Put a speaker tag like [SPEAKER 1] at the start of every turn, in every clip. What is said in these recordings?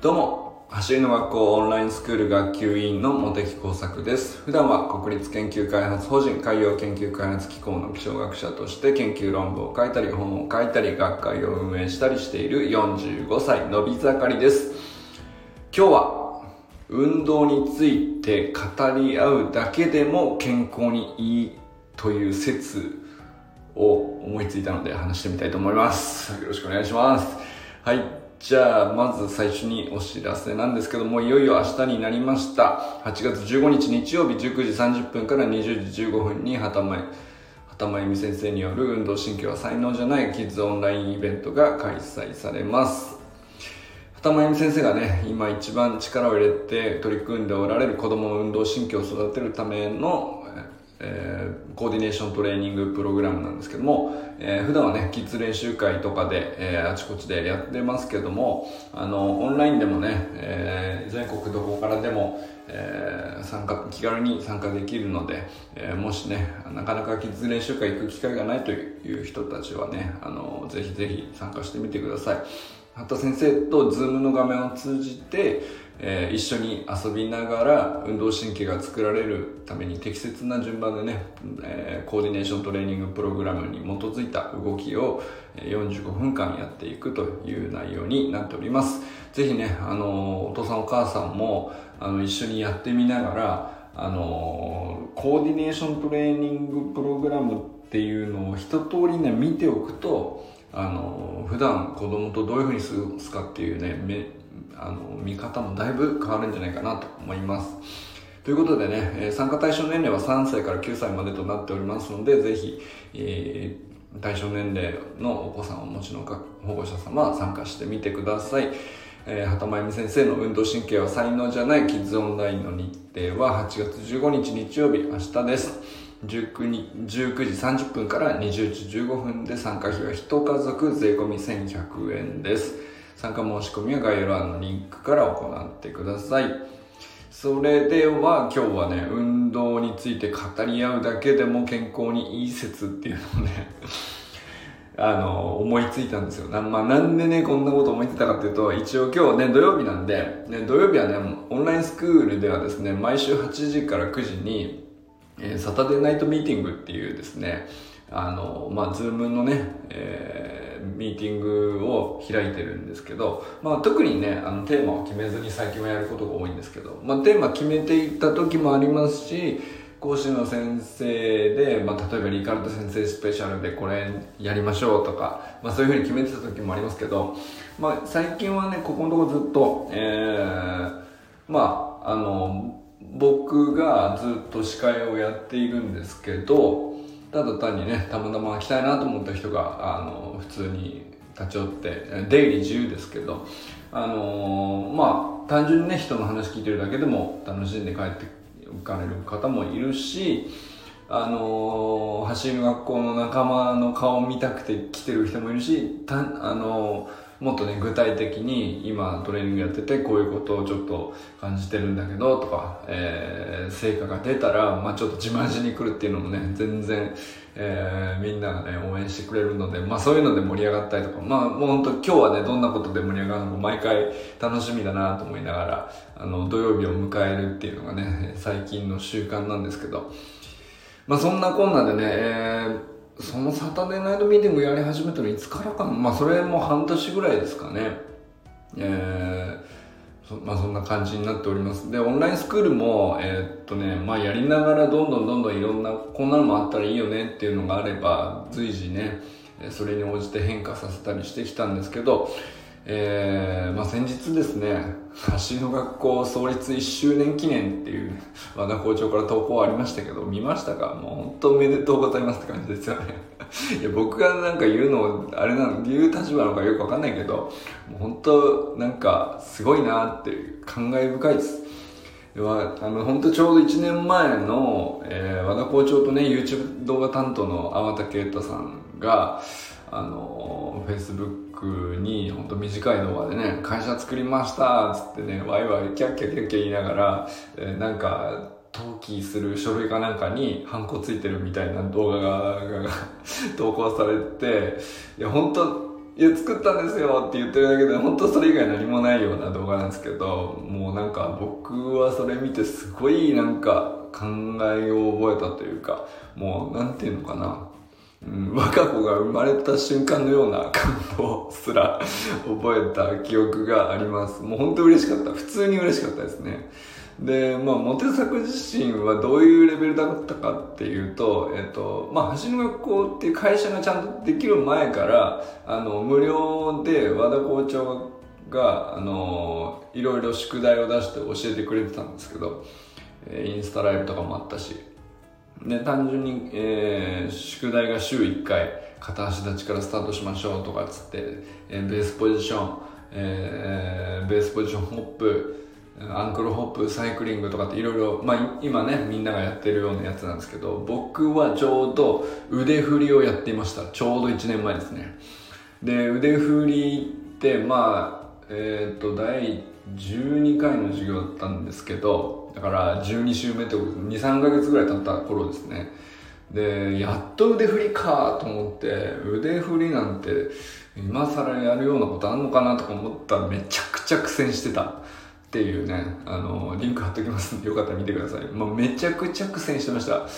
[SPEAKER 1] どうも、走りの学校オンラインスクール学級委員の茂木耕作です。普段は国立研究開発法人海洋研究開発機構の気象学者として研究論文を書いたり本を書いたり学会を運営したりしている45歳のび盛りです。今日は運動について語り合うだけでも健康にいいという説を思いついたので話してみたいと思います。よろしくお願いします。はい。じゃあ、まず最初にお知らせなんですけども、いよいよ明日になりました。8月15日日曜日19時30分から20時15分に畑前、畑前由美先生による運動神経は才能じゃないキッズオンラインイベントが開催されます。畑前由美先生がね、今一番力を入れて取り組んでおられる子供の運動神経を育てるための、えーコーディネーショントレーニングプログラムなんですけども、えー普段はね、キッズ練習会とかで、えーあちこちでやってますけども、あの、オンラインでもね、えー全国どこからでも、えー参加、気軽に参加できるので、えーもしね、なかなかキッズ練習会行く機会がないという人たちはね、あの、ぜひぜひ参加してみてください。畑先生と Zoom の画面を通じて、えー一緒に遊びながら運動神経が作られるために適切な順番でね、えーコーディネーショントレーニングプログラムに基づいた動きを45分間やっていくという内容になっております。ぜひね、あのお父さんお母さんもあの一緒にやってみながら、あのコーディネーショントレーニングプログラムっていうのを一通りね見ておくとあの普段子供とどういうふうに過ごすかっていうねあの見方もだいぶ変わるんじゃないかなと思います。ということでね、え参加対象年齢は3歳から9歳までとなっておりますのでぜひ、えー対象年齢のお子さんをお持ちの保護者様は参加してみてください、えー、畑真由美先生の運動神経は才能じゃないキッズオンラインの日程は8月15日日曜日明日です。19, に19時30分から20時15分で参加費は1家族税込み1100円です。参加申し込みは概要欄のリンクから行ってください。それでは今日はね運動について語り合うだけでも健康にいい説っていうのをね あの思いついたんですよ。な,、まあ、なんでねこんなこと思いついたかっていうと一応今日ね土曜日なんで、ね、土曜日はねオンラインスクールではですね毎週8時から9時に、えーサタデーナイトミーティングっていうですねあのまあズームのね、えーミーティングを開いてるんですけど、まあ、特にねあのテーマを決めずに最近はやることが多いんですけど、まあ、テーマ決めていった時もありますし講師の先生で、まあ、例えばリカルド先生スペシャルでこれやりましょうとか、まあ、そういうふうに決めてた時もありますけど、まあ、最近はねここのとこずっと、えーまああの僕がずっと司会をやっているんですけどただ単にねたまたま来たいなと思った人があの普通に立ち寄って出入り自由ですけどあのまあ単純にね人の話聞いてるだけでも楽しんで帰っていかれる方もいるしあの走りの学校の仲間の顔を見たくて来てる人もいるしたあのもっとね具体的に今トレーニングやっててこういうことをちょっと感じてるんだけどとか、えー成果が出たら、まあ、ちょっと自慢しに来るっていうのもね 全然、えーみんながね応援してくれるので、まあ、そういうので盛り上がったりとかまあもう本当今日はねどんなことで盛り上がるのか毎回楽しみだなと思いながらあの土曜日を迎えるっていうのがね最近の習慣なんですけどまあそんなこんなでね、えーそのサタデーナイトミーティングやり始めたのいつからかな？まあそれも半年ぐらいですかね。えーまあそんな感じになっております。でオンラインスクールもえーっとねまあやりながらどんどんどんどんいろんなこんなのもあったらいいよねっていうのがあれば随時ねそれに応じて変化させたりしてきたんですけどえーまあ、先日ですね橋の学校創立1周年記念っていう和田校長から投稿ありましたけど見ましたか？もう本当おめでとうございますって感じですよね。いや僕がなんか言うのあれなの言う立場なのかよくわかんないけどもう本当なんかすごいなっていう感慨深いです。ではあの本当ちょうど1年前の、えー和田校長とね YouTube 動画担当の粟田啓太さんがあの Facebook に本当短い動画でね「会社作りました」っつってねワイワイキャッキャキャッキャ言いながら、えーなんか登記する書類かなんかにハンコついてるみたいな動画がが 投稿されていや本当いや作ったんですよって言ってるだけで本当それ以外何もないような動画なんですけどもうなんか僕はそれ見てすごいなんか考えを覚えたというかもうなんていうのかな。うん、我が子が生まれた瞬間のような感動すら覚えた記憶があります。もう本当嬉しかった。普通に嬉しかったですね。で、まあ、モテ作自身はどういうレベルだったかっていうと、えっと、まあ、橋の学校っていう会社がちゃんとできる前から、あの、無料で和田校長が、あの、いろいろ宿題を出して教えてくれてたんですけど、インスタライブとかもあったし、で、単純に、えー、宿題が週1回、片足立ちからスタートしましょうとかっつって、えー、ベースポジション、えー、ベースポジションホップ、アンクルホップサイクリングとかっていろいろ、今ねみんながやってるようなやつなんですけど僕はちょうど腕振りをやっていました。ちょうど1年前ですね。で腕振りってまあえっ、ー、と第12回の授業だったんですけどだから12週目ってこと23ヶ月ぐらい経った頃ですねでやっと腕振りかと思って腕振りなんて今更やるようなことあんのかなとか思ったらめちゃくちゃ苦戦してたっていうね、あの、リンク貼っときますんで、よかったら見てください。まあ、めちゃくちゃ苦戦してました。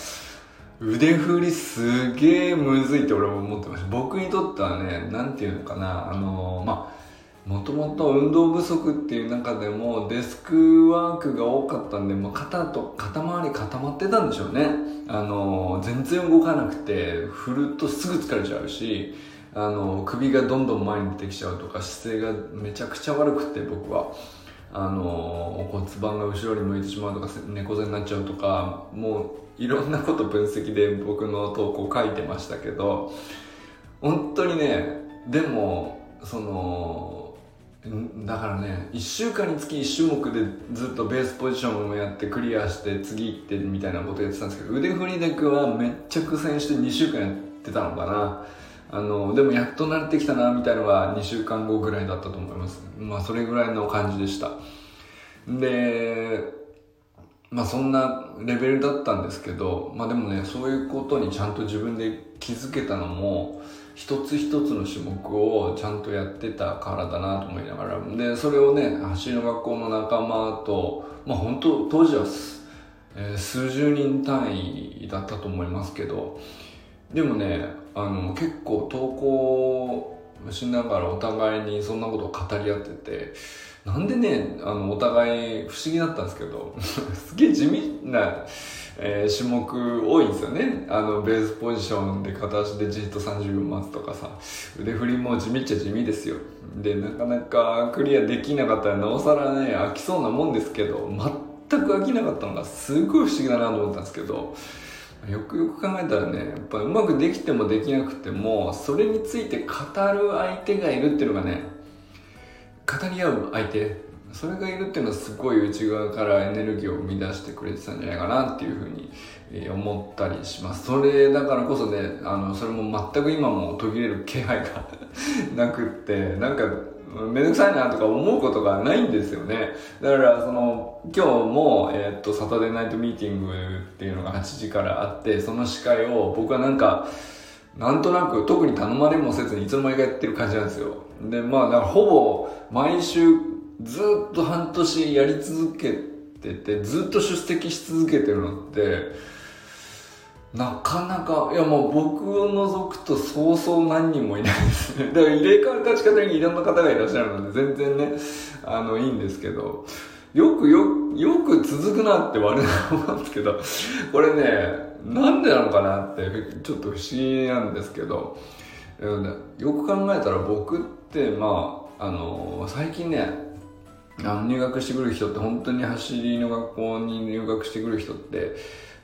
[SPEAKER 1] 腕振りすげえむずいって俺も思ってました。僕にとってはね、なんていうのかな、あの、まあ、もともと運動不足っていう中でもデスクワークが多かったんで、まあ、肩と肩周り固まってたんでしょうね。あの全然動かなくて振るとすぐ疲れちゃうしあの首がどんどん前に出てきちゃうとか姿勢がめちゃくちゃ悪くて僕は。あの骨盤が後ろに向いてしまうとか猫背になっちゃうとかもういろんなこと分析で僕の投稿書いてましたけど本当にねでもそのだからね1週間につき1種目でずっとベースポジションをやってクリアして次行ってみたいなことやってたんですけど腕振りデクはめっちゃ苦戦して2週間やってたのかな。あのでもやっと慣れてきたなみたいなのが2週間後ぐらいだったと思います。まあそれぐらいの感じでした。でまあそんなレベルだったんですけどまあでもねそういうことにちゃんと自分で気づけたのも一つ一つの種目をちゃんとやってたからだなと思いながらでそれをね走りの学校の仲間とまあ本当当時は、えー、数十人単位だったと思いますけどでもねあの結構投稿しながらお互いにそんなことを語り合っててなんでねあのお互い不思議だったんですけど すげえ地味な、えー、種目多いんですよね。あのベースポジションで片足でじっと30秒待つとかさ。腕振りも地味っちゃ地味ですよ。でなかなかクリアできなかったらなおさらね飽きそうなもんですけど全く飽きなかったのがすごい不思議だなと思ったんですけどよくよく考えたらねやっぱうまくできてもできなくてもそれについて語る相手がいるっていうのがね語り合う相手それがいるっていうのはすごい内側からエネルギーを生み出してくれてたんじゃないかなっていうふうに思ったりしますそれだからこそねあのそれも全く今も途切れる気配が なくってなんかめんどくさいなとか思うことがないんですよね。だからその今日も、えー、っとサタデーナイトミーティングっていうのが8時からあってその司会を僕はなんかなんとなく特に頼まれもせずにいつの間にかやってる感じなんですよ。でまあだからほぼ毎週ずっと半年やり続けててずっと出席し続けてるのってなかなか、いやもう僕を除くとそうそう何人もいないですね。だから入れ替わる立ち方にいろんな方がいらっしゃるので全然ね、あの、いいんですけど、よくよ、よく続くなって我々思うんですけど、これね、なんでなのかなってちょっと不思議なんですけど、よく考えたら僕ってまあ、あの、最近ね、あの入学してくる人って本当に走りの学校に入学してくる人って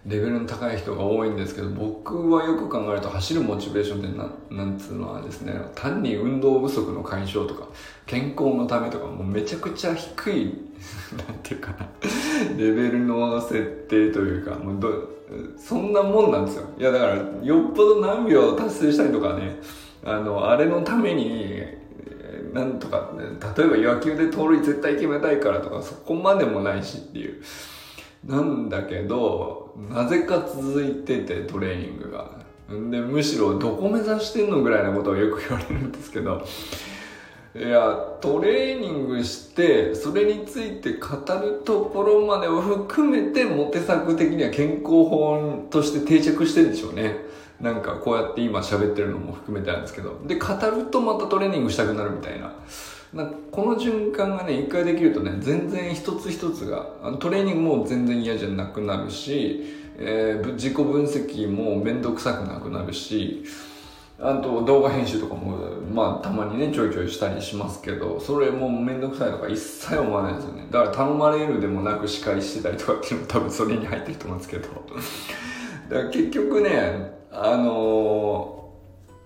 [SPEAKER 1] レベルの高い人が多いんですけど僕はよく考えると走るモチベーションってななんつうのはですね単に運動不足の解消とか健康のためとかもうめちゃくちゃ低い なんていうかなレベルの設定というかもうどそんなもんなんですよ。いやだからよっぽど何秒達成したりとかねあのあれのためになんとか、ね、例えば野球で盗塁絶対決めたいからとかそこまでもないしっていう。なんだけどなぜか続いててトレーニングが。でむしろどこ目指してんのぐらいなことをよく言われるんですけど。いやトレーニングしてそれについて語るところまでを含めてモテ作的には健康法として定着してるんでしょうね。なんかこうやって今喋ってるのも含めてなんですけど。で語るとまたトレーニングしたくなるみたいな。なこの循環がね一回できるとね全然一つ一つがトレーニングも全然嫌じゃなくなるし、えー、自己分析も面倒くさくなくなるしあと動画編集とかもまあたまにねちょいちょいしたりしますけどそれも面倒くさいとか一切思わないですよね。だから頼まれるでもなく司会してたりとかっていうのも多分それに入ってると思うんですけど。だから結局ねあのー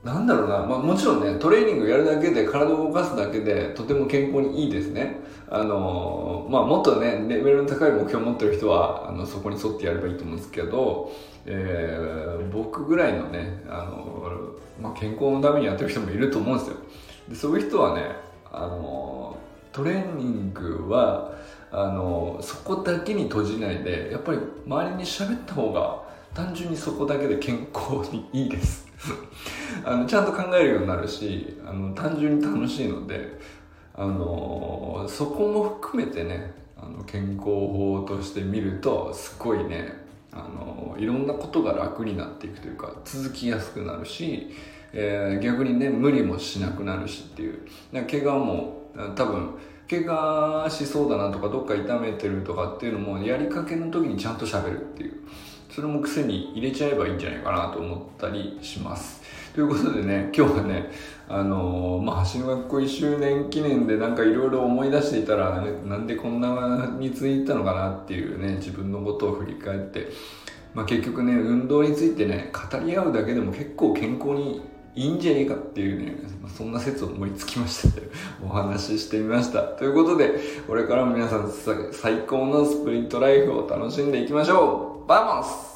[SPEAKER 1] なんだろうな、まあ、もちろんねトレーニングやるだけで体を動かすだけでとても健康にいいですね。あのまあもっとねレベルの高い目標を持ってる人はあのそこに沿ってやればいいと思うんですけど、えー、僕ぐらいのねあの、まあ、健康のためにやってる人もいると思うんですよ。でそういう人はねあのトレーニングはあのそこだけに閉じないでやっぱり周りに喋った方が単純にそこだけで健康にいいです。あのちゃんと考えるようになるしあの単純に楽しいのであのそこも含めてねあの健康法として見るとすごいねあのいろんなことが楽になっていくというか続きやすくなるし、えー、逆にね無理もしなくなるしっていう。怪我も多分怪我しそうだなとかどっか痛めてるとかっていうのもやりかけの時にちゃんと喋るっていう。それも癖に入れちゃえばいいんじゃないかなと思ったりします。ということでね今日はねあのー、まあ走り学校1周年記念でなんかいろいろ思い出していたら、ね、なんでこんなについたのかなっていうね自分のことを振り返って。まあ、結局ね運動についてね語り合うだけでも結構健康にいいんじゃねえかっていうね、そんな説を思いつきました、お話ししてみました。ということで、これからも皆さん最高のスプリントライフを楽しんでいきましょう。 Vamos